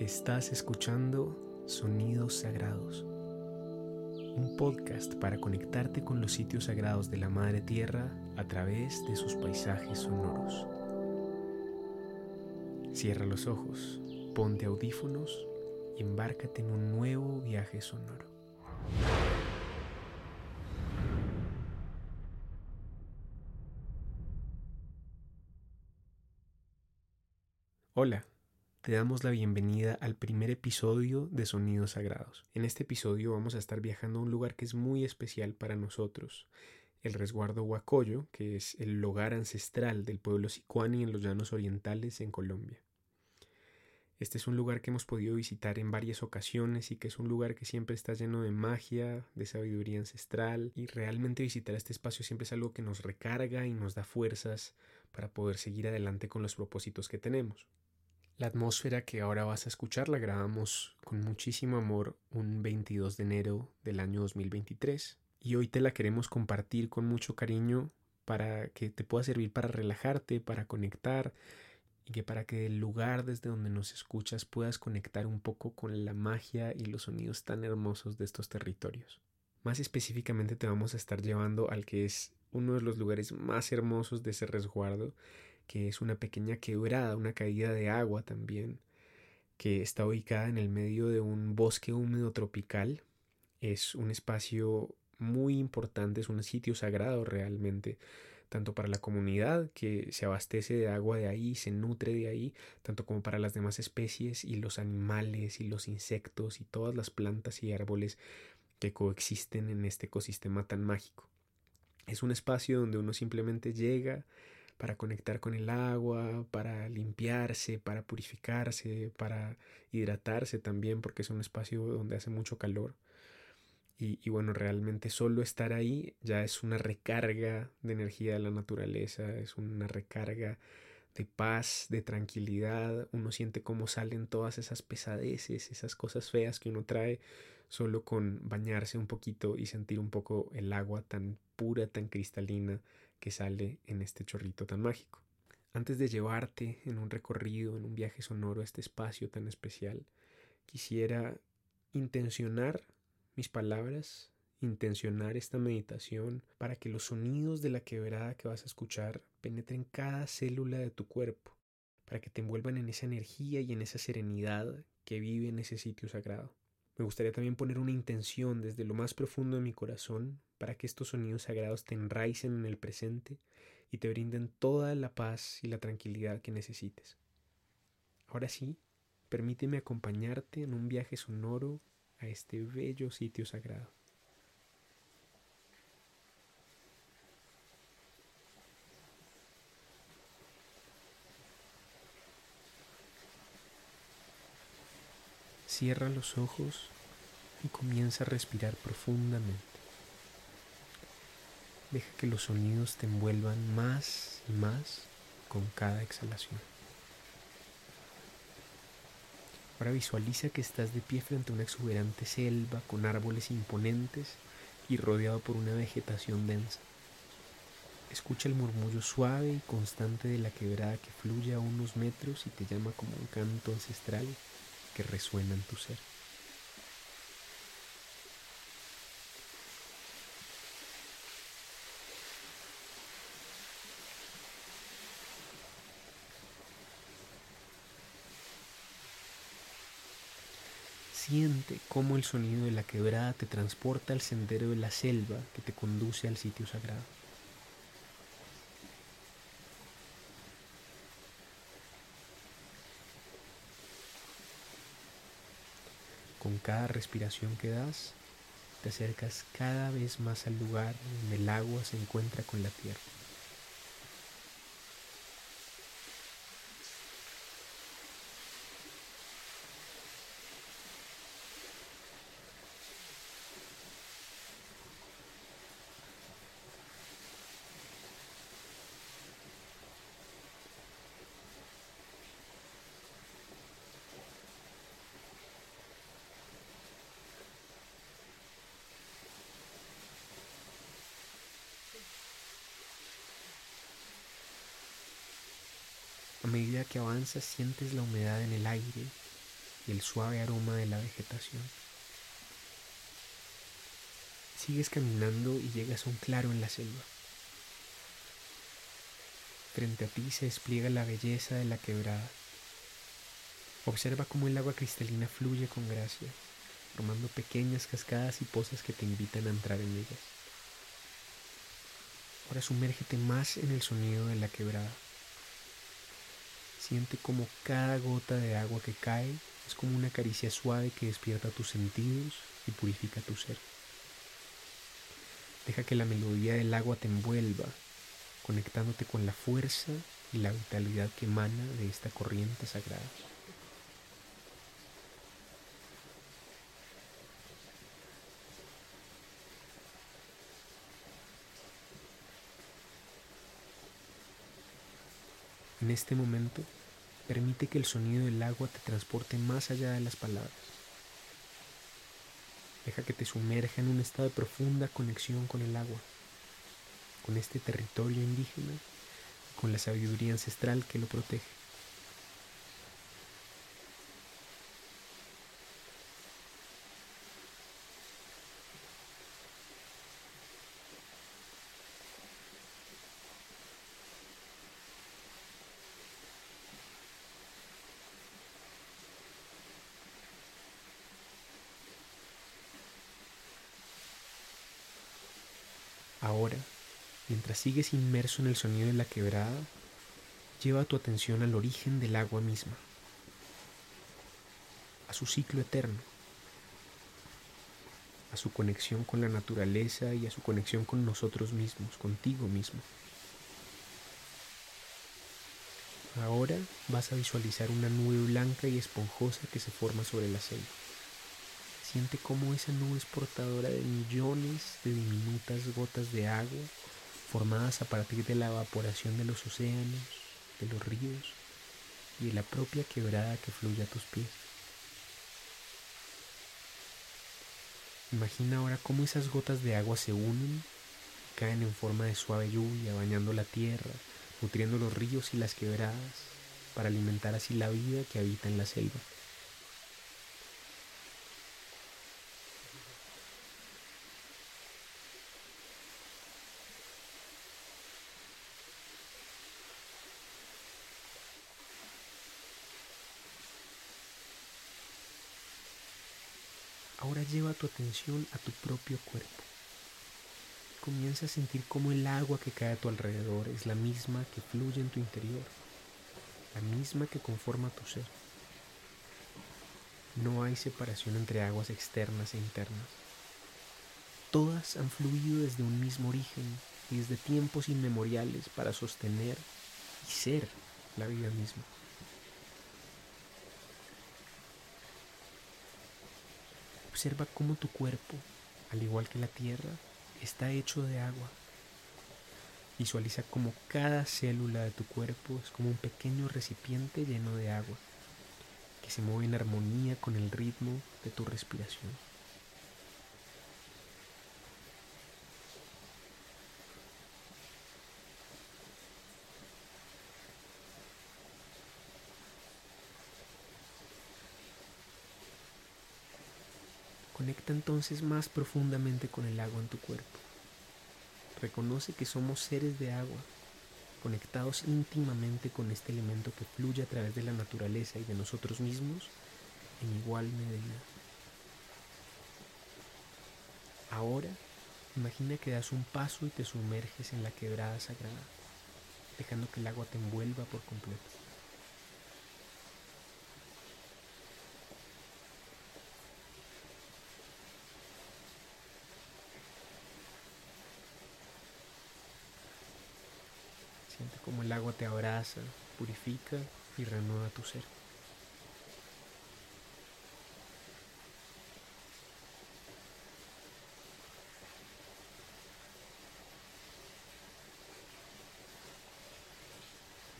Estás escuchando Sonidos Sagrados, un podcast para conectarte con los sitios sagrados de la Madre Tierra a través de sus paisajes sonoros. Cierra los ojos, ponte audífonos y embárcate en un nuevo viaje sonoro. Hola te damos la bienvenida al primer episodio de Sonidos Sagrados. En este episodio vamos a estar viajando a un lugar que es muy especial para nosotros, el resguardo Huacoyo, que es el hogar ancestral del pueblo sicuani en los llanos orientales en Colombia. Este es un lugar que hemos podido visitar en varias ocasiones y que es un lugar que siempre está lleno de magia, de sabiduría ancestral y realmente visitar este espacio siempre es algo que nos recarga y nos da fuerzas para poder seguir adelante con los propósitos que tenemos. La atmósfera que ahora vas a escuchar la grabamos con muchísimo amor un 22 de enero del año 2023 y hoy te la queremos compartir con mucho cariño para que te pueda servir para relajarte, para conectar y que para que del lugar desde donde nos escuchas puedas conectar un poco con la magia y los sonidos tan hermosos de estos territorios. Más específicamente te vamos a estar llevando al que es uno de los lugares más hermosos de ese resguardo que es una pequeña quebrada, una caída de agua también, que está ubicada en el medio de un bosque húmedo tropical. Es un espacio muy importante, es un sitio sagrado realmente, tanto para la comunidad que se abastece de agua de ahí, se nutre de ahí, tanto como para las demás especies y los animales y los insectos y todas las plantas y árboles que coexisten en este ecosistema tan mágico. Es un espacio donde uno simplemente llega, para conectar con el agua, para limpiarse, para purificarse, para hidratarse también, porque es un espacio donde hace mucho calor. Y, bueno, realmente solo estar ahí ya es una recarga de energía de la naturaleza, es una recarga de paz, de tranquilidad. Uno siente cómo salen todas esas pesadeces, esas cosas feas que uno trae solo con bañarse un poquito y sentir un poco el agua tan pura, tan cristalina que sale en este chorrito tan mágico. Antes de llevarte en un recorrido, en un viaje sonoro a este espacio tan especial, quisiera intencionar mis palabras, intencionar esta meditación para que los sonidos de la quebrada que vas a escuchar penetren cada célula de tu cuerpo, para que te envuelvan en esa energía y en esa serenidad que vive en ese sitio sagrado. Me gustaría también poner una intención desde lo más profundo de mi corazón para que estos sonidos sagrados te enraicen en el presente y te brinden toda la paz y la tranquilidad que necesites. Ahora sí, permíteme acompañarte en un viaje sonoro a este bello sitio sagrado. Cierra los ojos y comienza a respirar profundamente. Deja que los sonidos te envuelvan más y más con cada exhalación. Ahora visualiza que estás de pie frente a una exuberante selva con árboles imponentes y rodeado por una vegetación densa. Escucha el murmullo suave y constante de la quebrada que fluye a unos metros y te llama como un canto ancestral que resuena en tu ser. Siente cómo el sonido de la quebrada te transporta al sendero de la selva que te conduce al sitio sagrado. Con cada respiración que das, te acercas cada vez más al lugar donde el agua se encuentra con la tierra. A medida que avanzas sientes la humedad en el aire y el suave aroma de la vegetación. Sigues caminando y llegas a un claro en la selva. Frente a ti se despliega la belleza de la quebrada. Observa cómo el agua cristalina fluye con gracia, formando pequeñas cascadas y pozas que te invitan a entrar en ellas. Ahora sumérgete más en el sonido de la quebrada. Siente como cada gota de agua que cae es como una caricia suave que despierta tus sentidos y purifica tu ser. Deja que la melodía del agua te envuelva, conectándote con la fuerza y la vitalidad que emana de esta corriente sagrada. En este momento, permite que el sonido del agua te transporte más allá de las palabras. Deja que te sumerja en un estado de profunda conexión con el agua, con este territorio indígena, con la sabiduría ancestral que lo protege. Ahora, mientras sigues inmerso en el sonido de la quebrada, lleva tu atención al origen del agua misma, a su ciclo eterno, a su conexión con la naturaleza y a su conexión con nosotros mismos, contigo mismo. Ahora vas a visualizar una nube blanca y esponjosa que se forma sobre la selva. Siente cómo esa nube es portadora de millones de diminutas gotas de agua formadas a partir de la evaporación de los océanos, de los ríos y de la propia quebrada que fluye a tus pies. Imagina ahora cómo esas gotas de agua se unen, caen en forma de suave lluvia, bañando la tierra, nutriendo los ríos y las quebradas, para alimentar así la vida que habita en la selva. Ahora lleva atención a tu propio cuerpo. Comienza a sentir cómo el agua que cae a tu alrededor es la misma que fluye en tu interior, la misma que conforma tu ser. No hay separación entre aguas externas e internas. Todas han fluido desde un mismo origen y desde tiempos inmemoriales para sostener y ser la vida misma. Observa cómo tu cuerpo, al igual que la tierra, está hecho de agua. Visualiza cómo cada célula de tu cuerpo es como un pequeño recipiente lleno de agua, que se mueve en armonía con el ritmo de tu respiración. Entonces más profundamente con el agua en tu cuerpo. Reconoce que somos seres de agua, conectados íntimamente con este elemento que fluye a través de la naturaleza y de nosotros mismos en igual medida. Ahora, imagina que das un paso y te sumerges en la quebrada sagrada, dejando que el agua te envuelva por completo. Siente como el agua te abraza, purifica y renueva tu ser.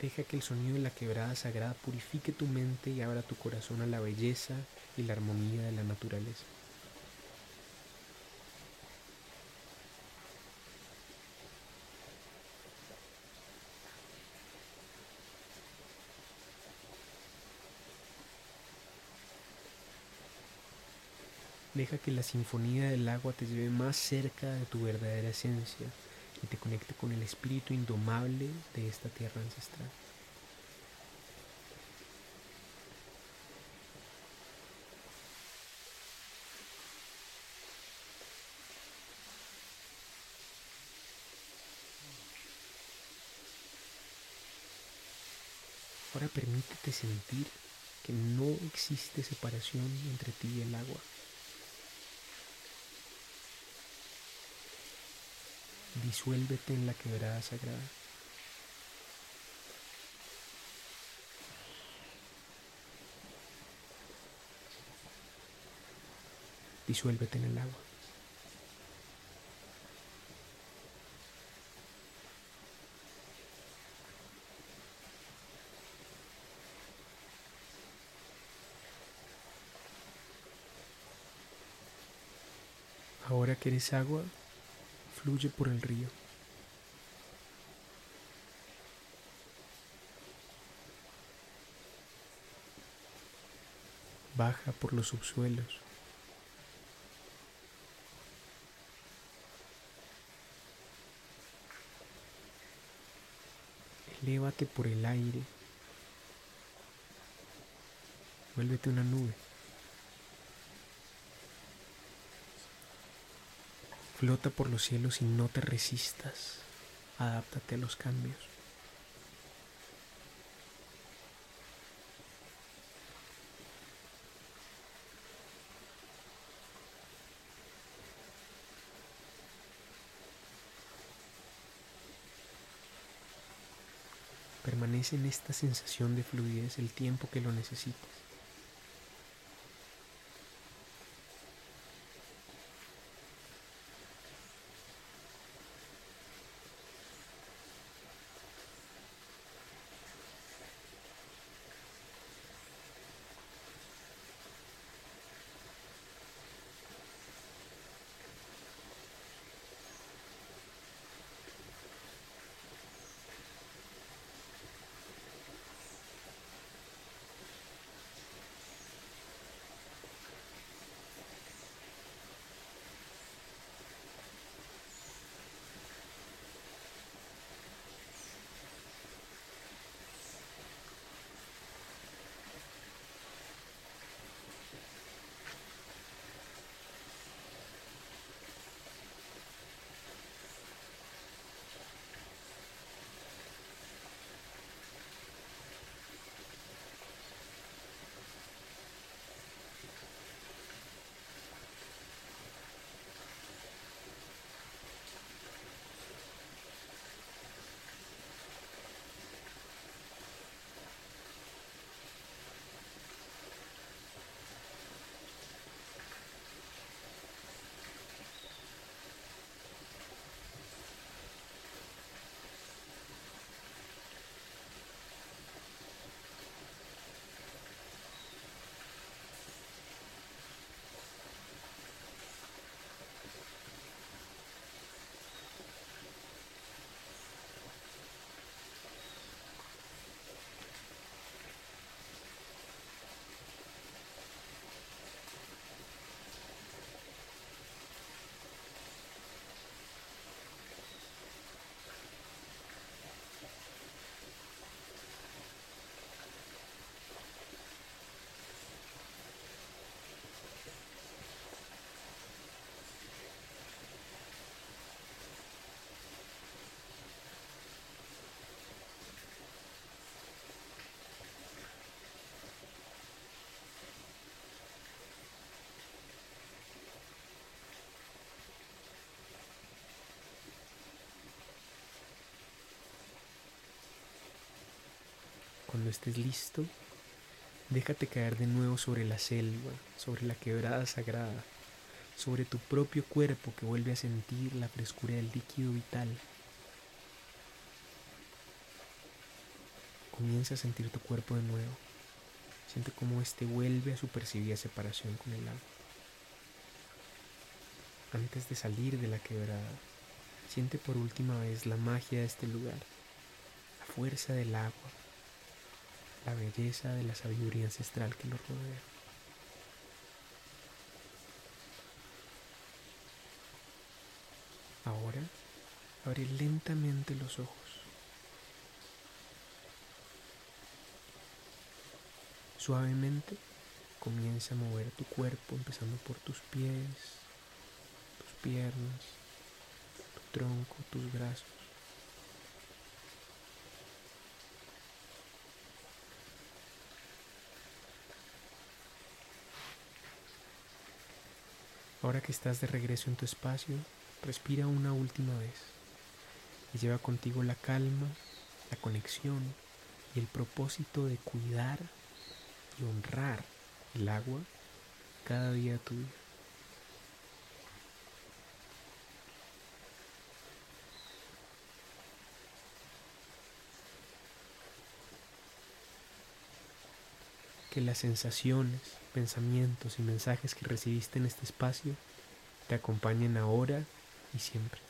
Deja que el sonido de la quebrada sagrada purifique tu mente y abra tu corazón a la belleza y la armonía de la naturaleza. Deja que la sinfonía del agua te lleve más cerca de tu verdadera esencia y te conecte con el espíritu indomable de esta tierra ancestral. Ahora permítete sentir que no existe separación entre ti y el agua. Disuélvete en la quebrada sagrada. Disuélvete en el agua. Ahora que eres agua, fluye por el río. Baja por los subsuelos. Elévate por el aire. Vuélvete una nube. Flota por los cielos y no te resistas. Adáptate a los cambios. Permanece en esta sensación de fluidez el tiempo que lo necesites. Cuando estés listo, déjate caer de nuevo sobre la selva, sobre la quebrada sagrada, sobre tu propio cuerpo que vuelve a sentir la frescura del líquido vital. Comienza a sentir tu cuerpo de nuevo. Siente cómo éste vuelve a su percibida separación con el agua. Antes de salir de la quebrada, siente por última vez la magia de este lugar, la fuerza del agua, la belleza de la sabiduría ancestral que los rodea. Ahora abre lentamente los ojos. Suavemente comienza a mover tu cuerpo, empezando por tus pies, tus piernas, tu tronco, tus brazos. Ahora que estás de regreso en tu espacio, respira una última vez y lleva contigo la calma, la conexión y el propósito de cuidar y honrar el agua cada día de tu vida. Que las sensaciones, pensamientos y mensajes que recibiste en este espacio te acompañen ahora y siempre.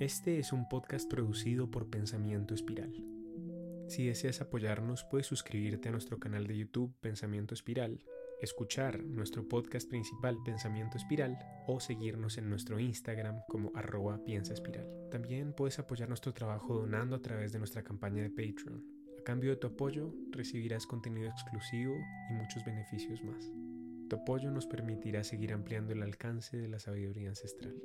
Este es un podcast producido por Pensamiento Espiral. Si deseas apoyarnos, puedes suscribirte a nuestro canal de YouTube Pensamiento Espiral, escuchar nuestro podcast principal Pensamiento Espiral o seguirnos en nuestro Instagram como arroba piensa espiral. También puedes apoyar nuestro trabajo donando a través de nuestra campaña de Patreon. A cambio de tu apoyo, recibirás contenido exclusivo y muchos beneficios más. Tu apoyo nos permitirá seguir ampliando el alcance de la sabiduría ancestral.